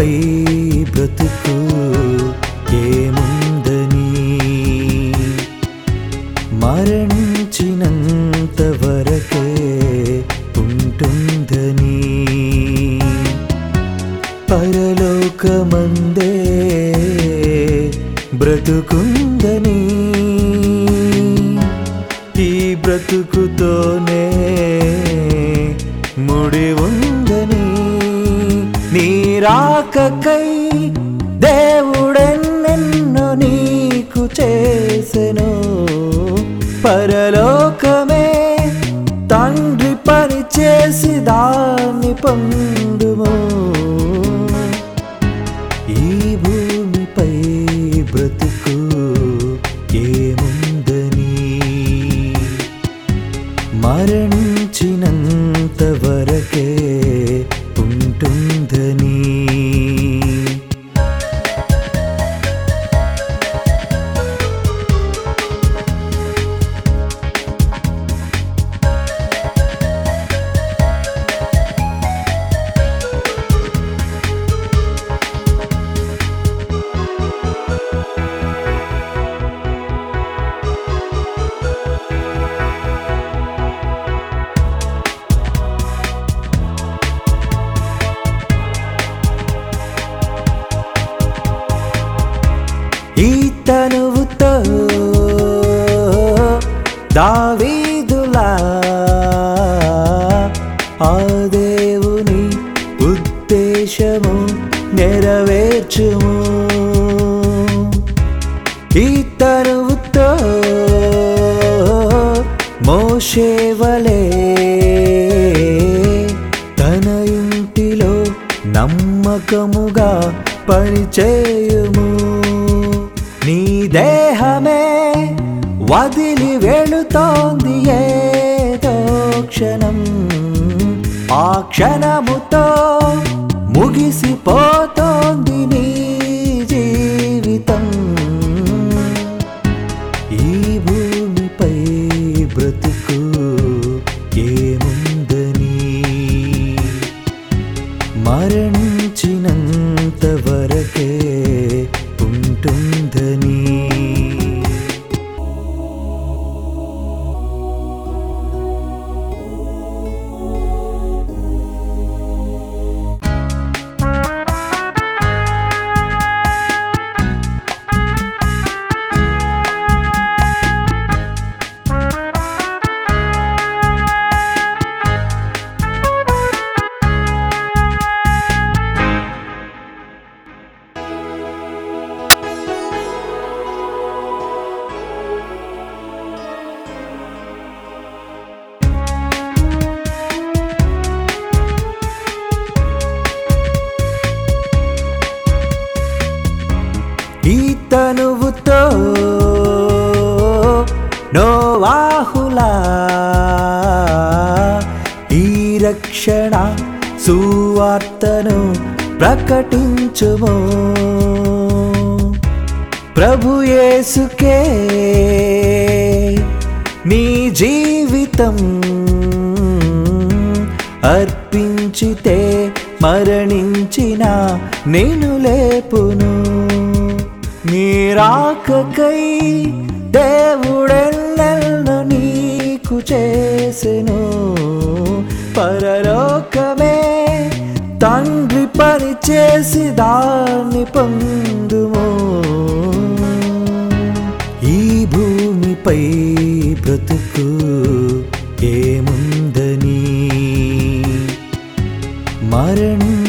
పై బ్రతుకు ఏముందని? మరణించినంత వరకే ఉంటుందని. పరలోకమందే బ్రతుకుందని. ఈ బ్రతుకుతోనే ముడి ఉందని నీరాకకై దేవుడెన్నెన్ను నీకు చేసెను. పరలోకమే తండ్రి పని చేసి దాన్ని పొందుము. ఈ భూమిపై బ్రతుకు ఏముందని? మరణించినంత వరకే ఉంటుందని దావీదులా? ఆ దేవుని ఉద్దేశము నెరవేర్చుము. ఈ మోషేవలే తన ఇంటిలో నమ్మకముగా పనిచేయుము. నీ దేహమే వదిలి వెళుతోంది ఏదో క్షణం. ఆ క్షణముతో ముగిసిపోతోంది తనువుతో నోవాహులా. ఈ రక్షణ సువార్తను ప్రకటించుము. ప్రభుయేసుకే నీ జీవితం అర్పించితే మరణించిన నేను లేపును. నీరాకై దేవుడెన్నెల్ను నీకు చేసెను. పరలోకమే తండ్రి పని చేసి దాన్ని పొందుము. ఈ భూమిపై బ్రతుకు ఏముందని? మరణం